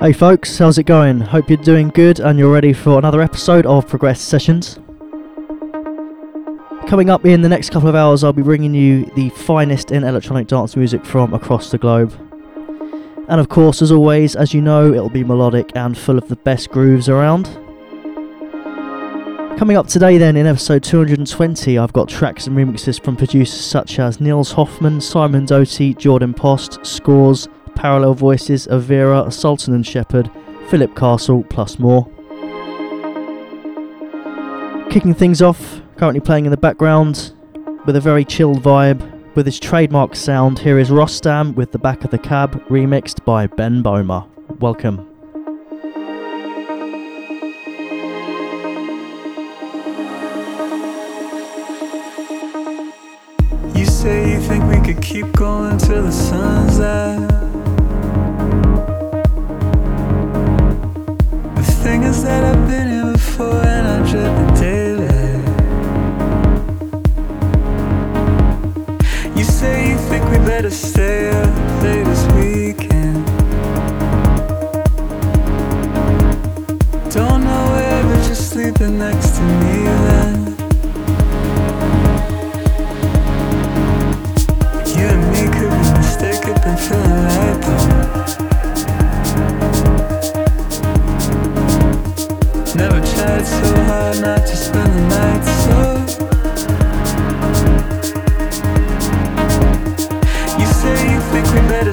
Hey folks, how's it going? Hope you're doing good and you're ready for another episode of Progress Sessions. Coming up in the next couple of hours, I'll be bringing you the finest in electronic dance music from across the globe. And of course, as always, as you know, it'll be melodic and full of the best grooves around. Coming up today, then, in episode 220, I've got tracks and remixes from producers such as Nils Hoffmann, Simon Doty, Jordan Post, Scores, Parallel Voices, of Vera, Sultan and Shepard, Philip Castle, plus more. Kicking things off, currently playing in the background with a very chilled vibe. With his trademark sound, here is Rostam with The Back of the Cab, remixed by Ben Böhmer. Welcome. You say you think we could keep going till the sun's out. That I've been here before and I dread the daylight. You say you think we better stay up late this weekend. Don't know where, but you're sleeping next to me then. You and me could be mistaken, feeling right hard not to spend the night so. You say you think we better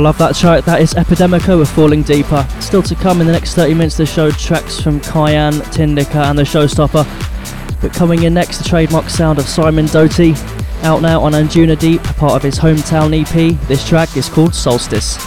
love that track. That is Epidemico with Falling Deeper. Still to come in the next 30 minutes, the show tracks from Kyan, Tinlicker, and the Showstopper. But coming in next, the trademark sound of Simon Doty, out now on Anjunadeep, part of his hometown EP. This track is called Solstice.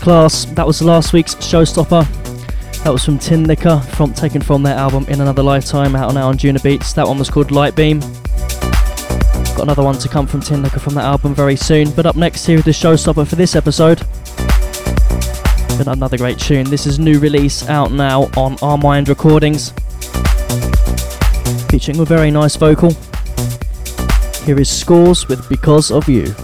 Class. That was last week's showstopper. That was from Tinlicker, from taken from their album In Another Lifetime, out now on Anjunabeats. That one was called Light Beam. Got another one to come from Tinlicker from that album very soon. But up next here is the showstopper for this episode. Been another great tune. This is new release out now on Armind Recordings, featuring a very nice vocal. Here is Scores with Because of You.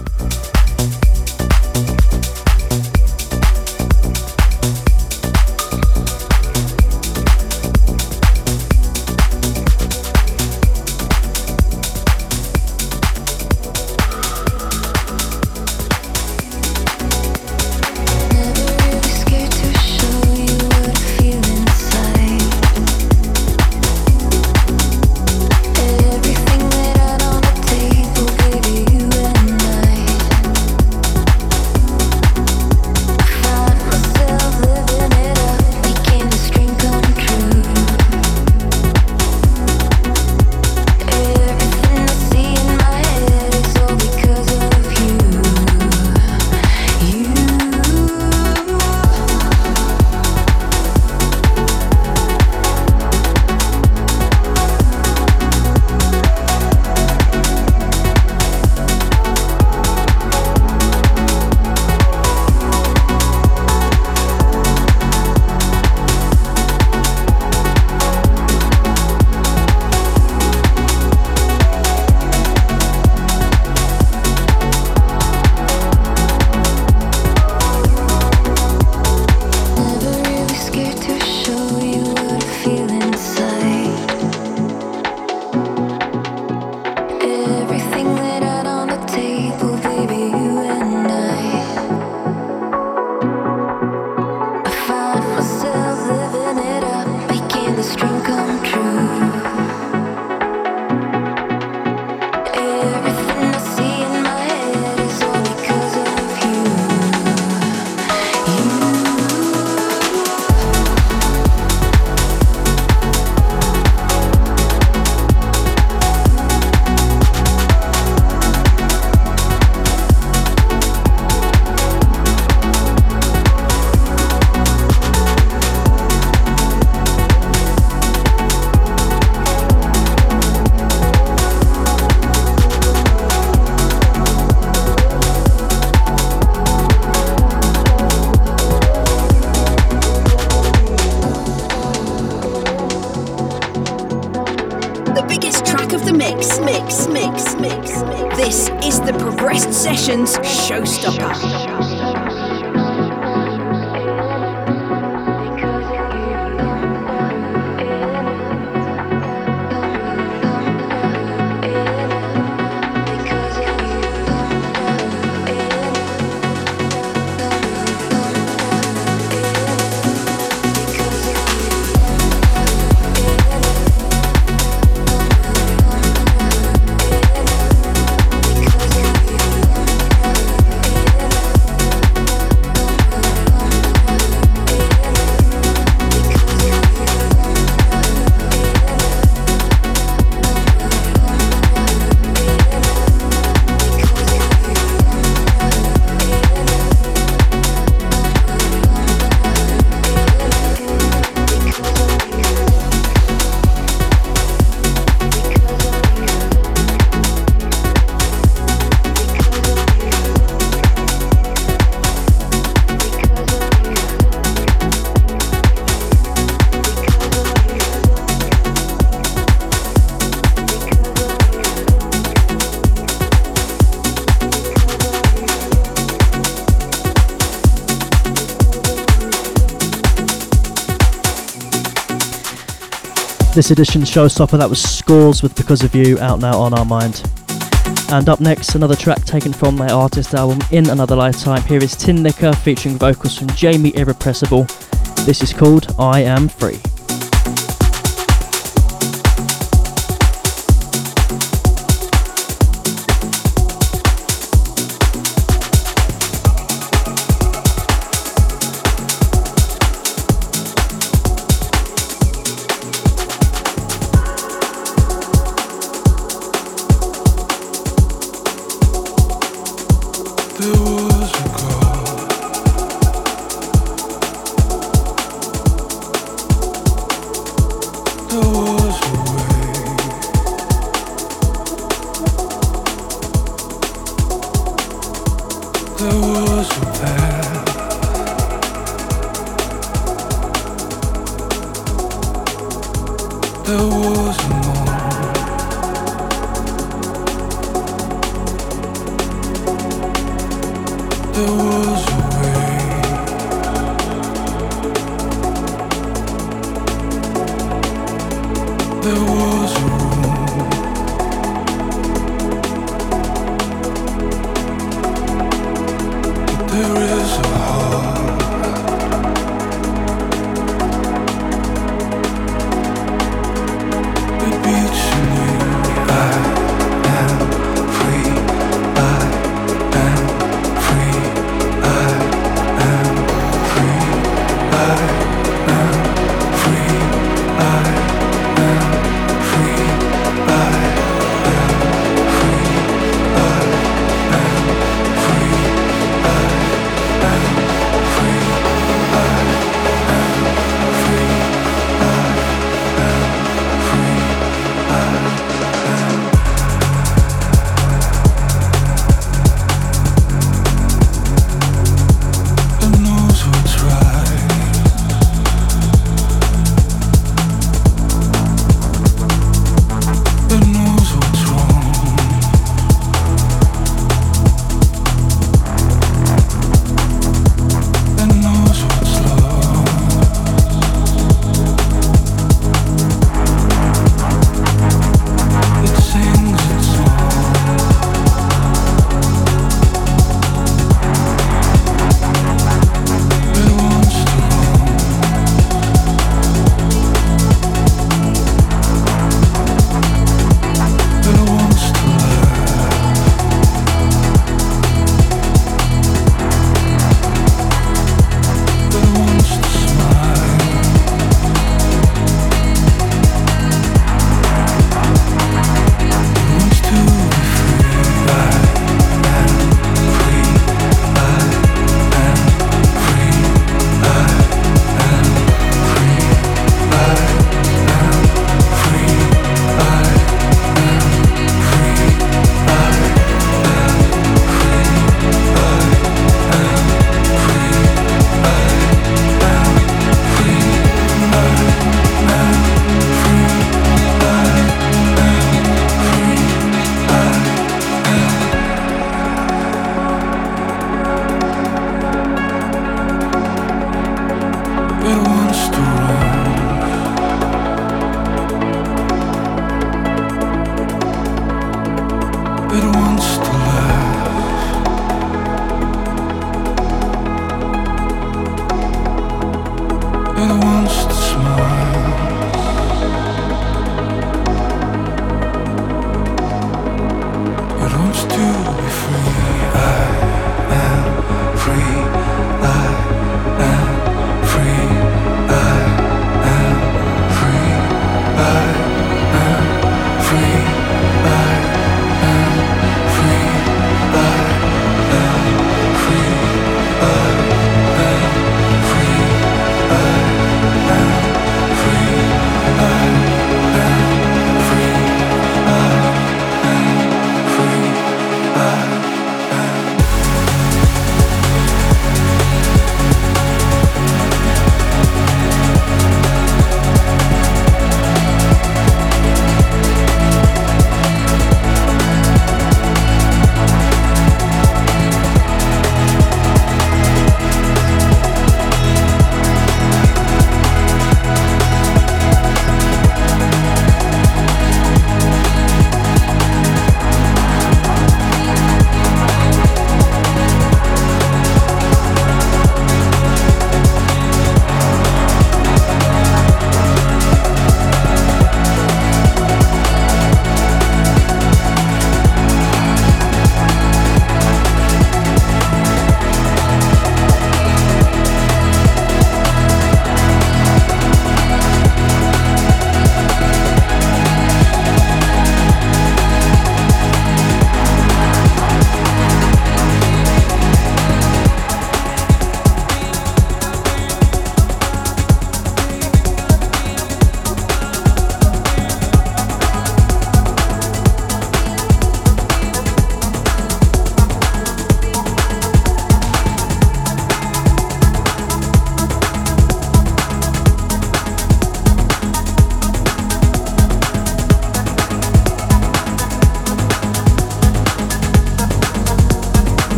This edition's showstopper that was Scores with Because of You out now on Armind. And up next, another track taken from their artist album In Another Lifetime. Here is Tin Tinlicker featuring vocals from Jamie Irrepressible. This is called I Am Free.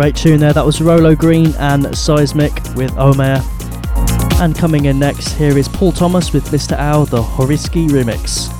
Great tune there. That was Rolo Green and Seismic with Omer. And coming in next, here is Paul Thomas with Mr. Owl, the Horiski remix.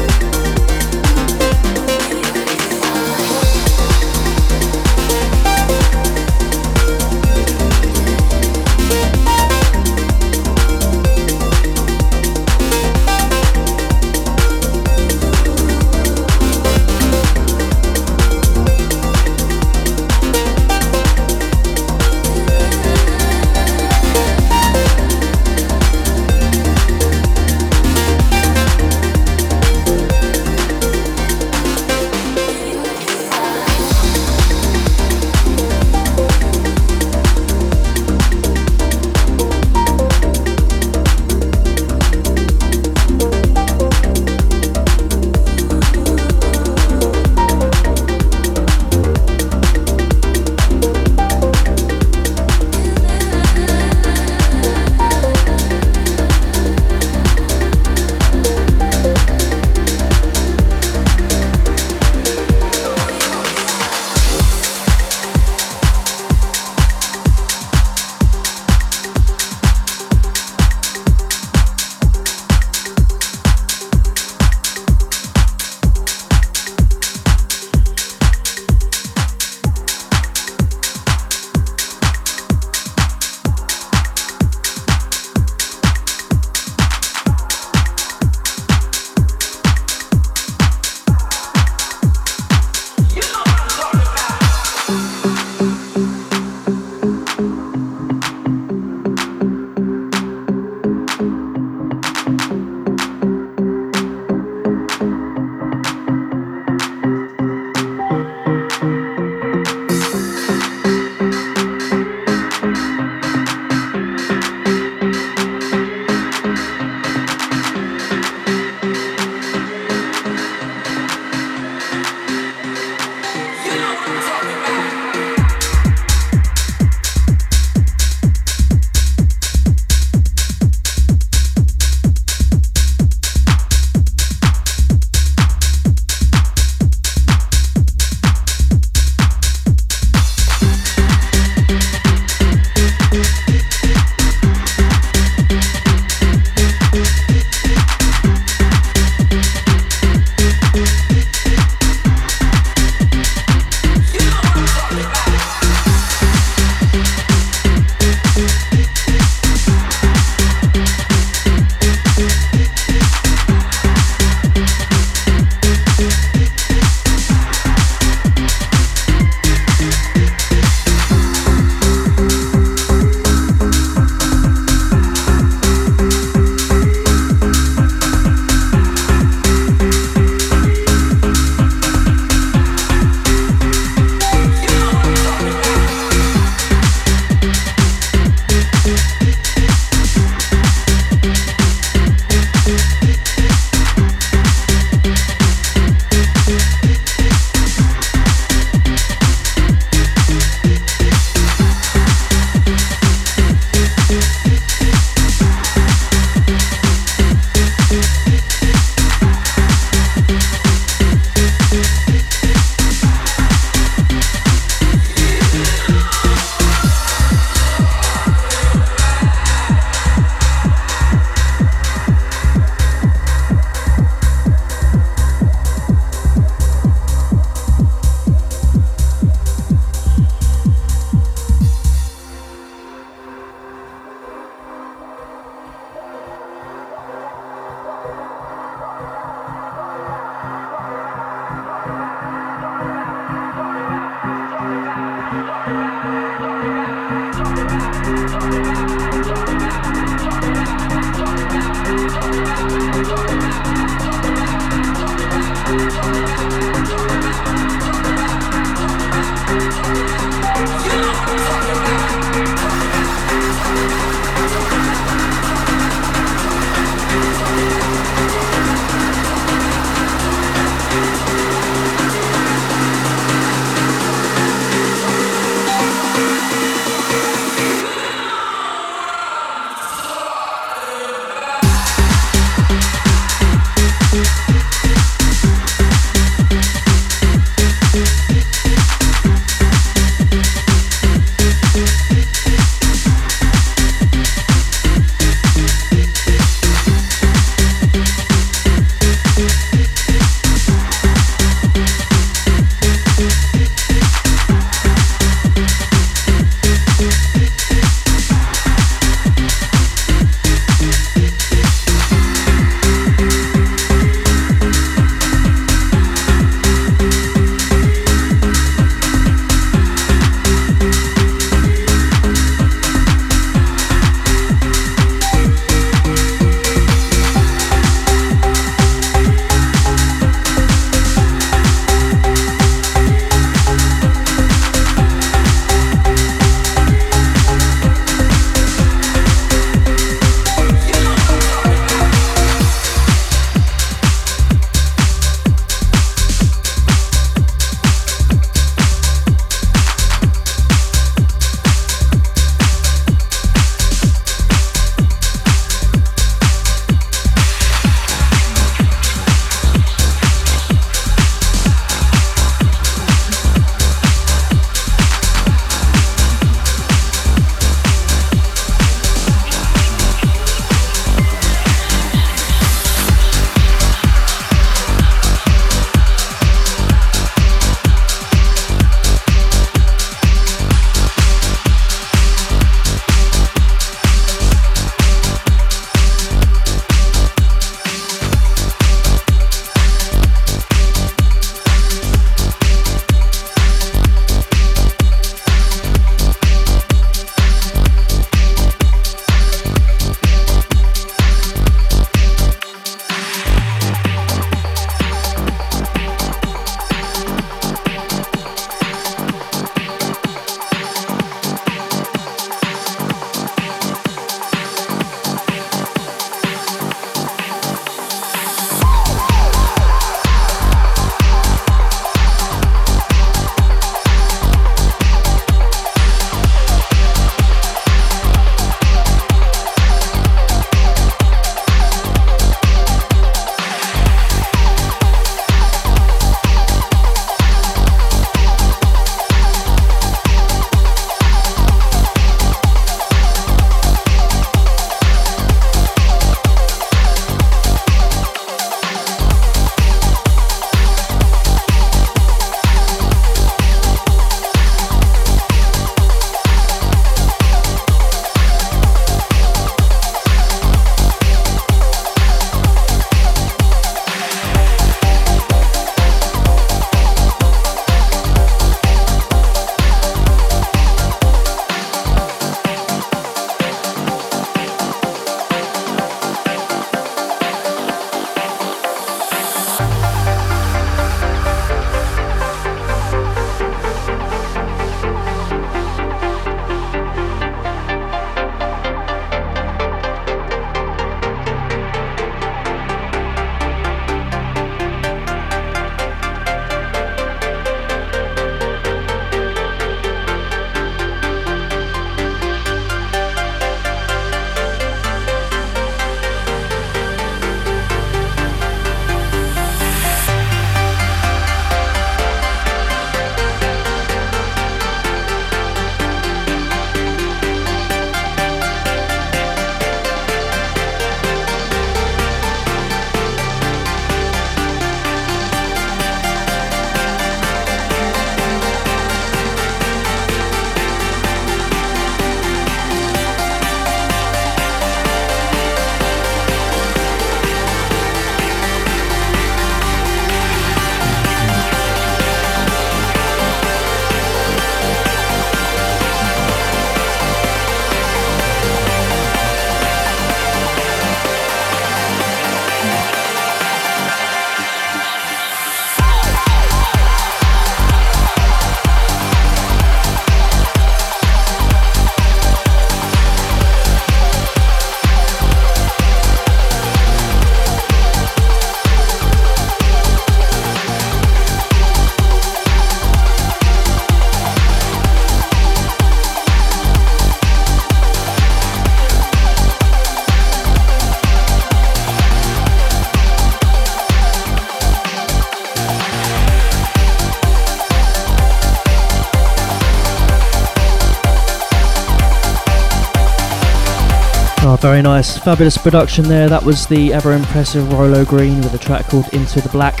Very nice. Fabulous production there. That was the ever impressive Rolo Green with a track called Into the Black.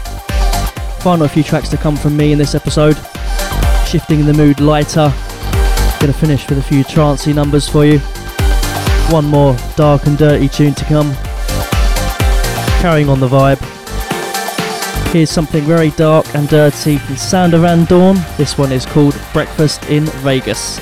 Final few tracks to come from me in this episode. Shifting the mood lighter. Gonna finish with a few trancey numbers for you. One more dark and dirty tune to come. Carrying on the vibe. Here's something very dark and dirty from Sander Van Doorn. This one is called Breakfast in Vegas.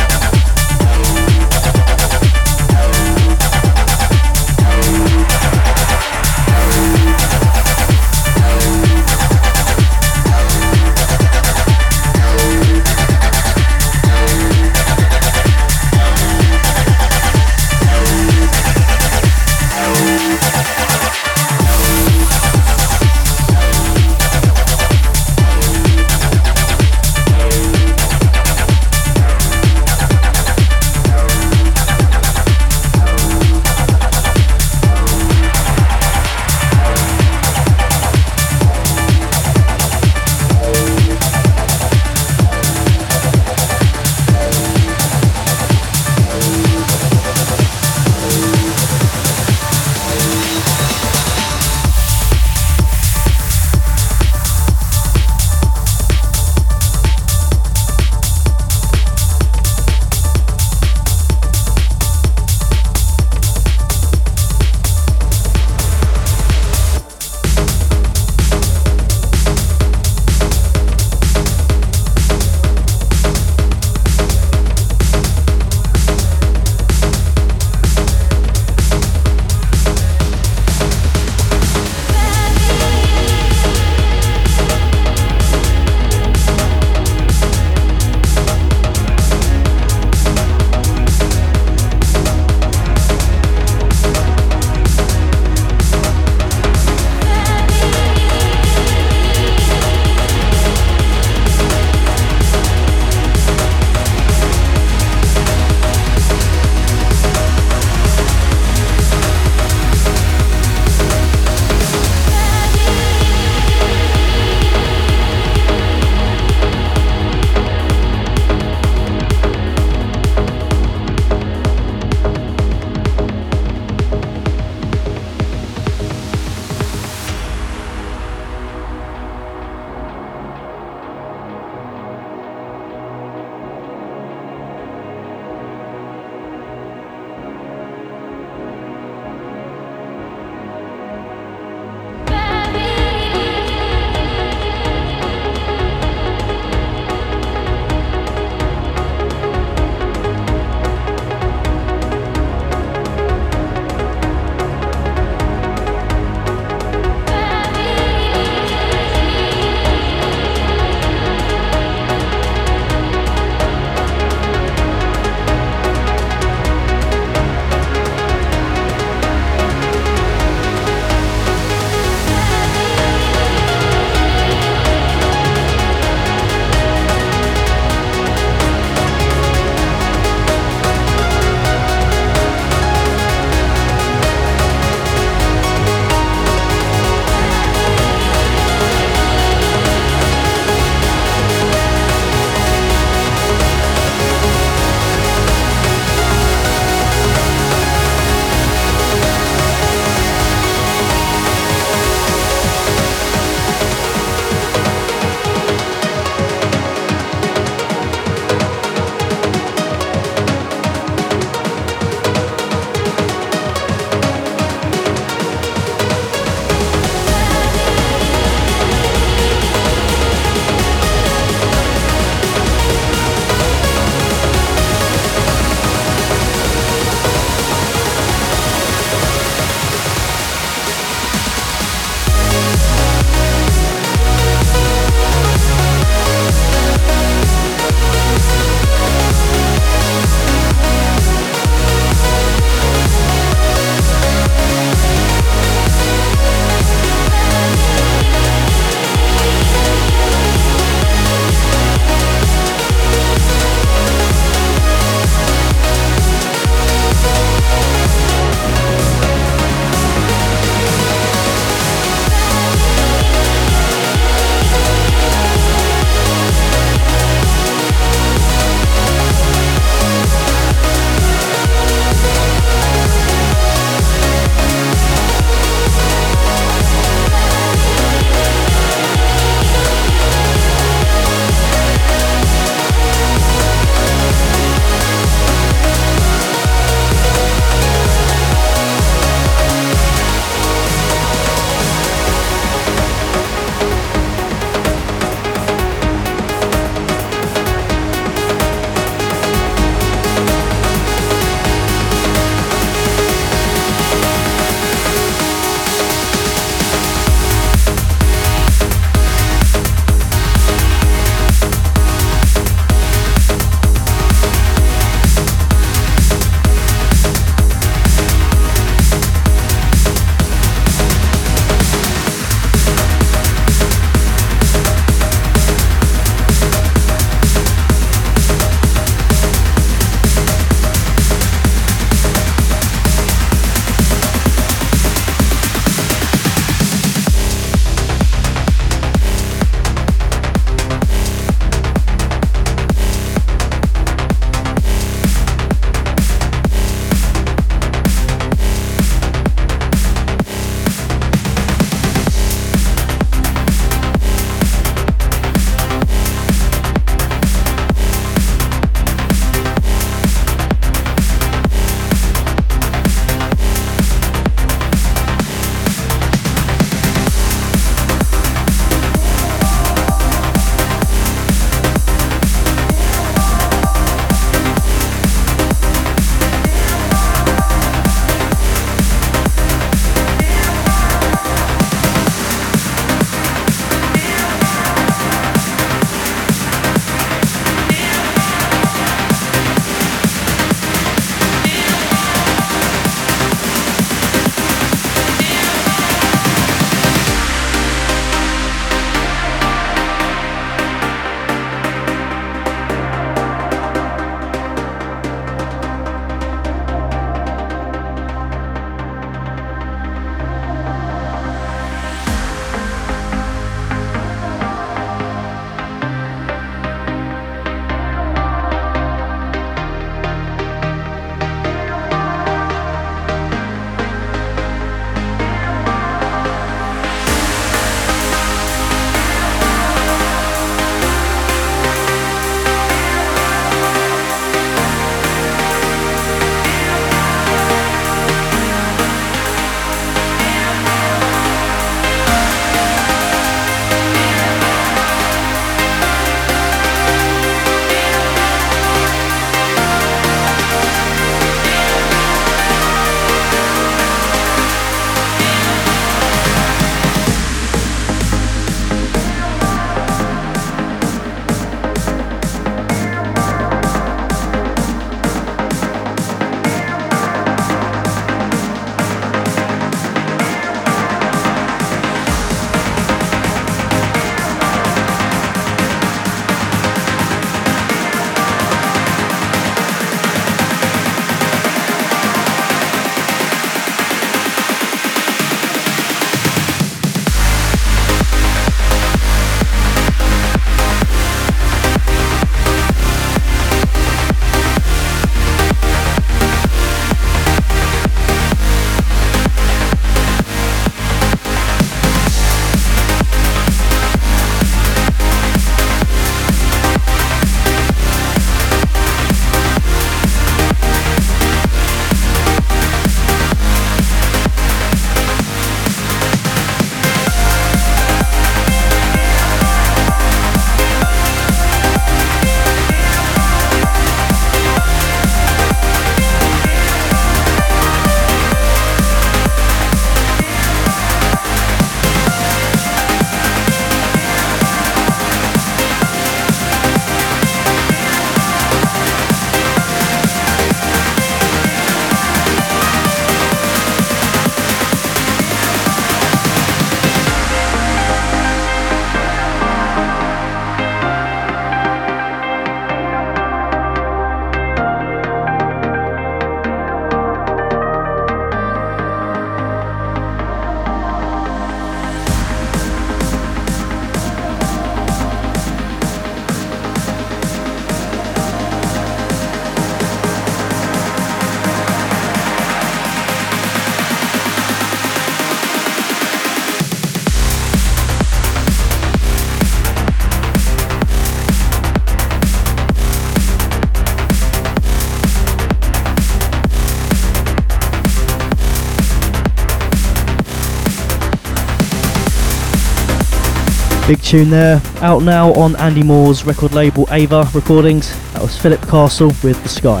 Tune there, out now on Andy Moore's record label Ava Recordings. That was Philip Castle with The Sky.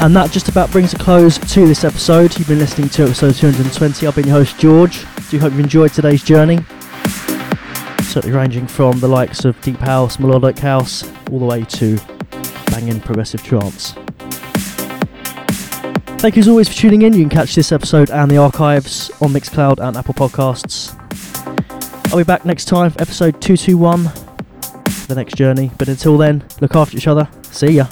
And that just about brings a close to this episode. You've been listening to episode 220. I've been your host, George. Do hope you enjoyed today's journey. Certainly ranging from the likes of Deep House, Melodic House, all the way to banging progressive trance. Thank you as always for tuning in. You can catch this episode and the archives on Mixcloud and Apple Podcasts. I'll be back next time for episode 221, the next journey. But until then, look after each other. See ya.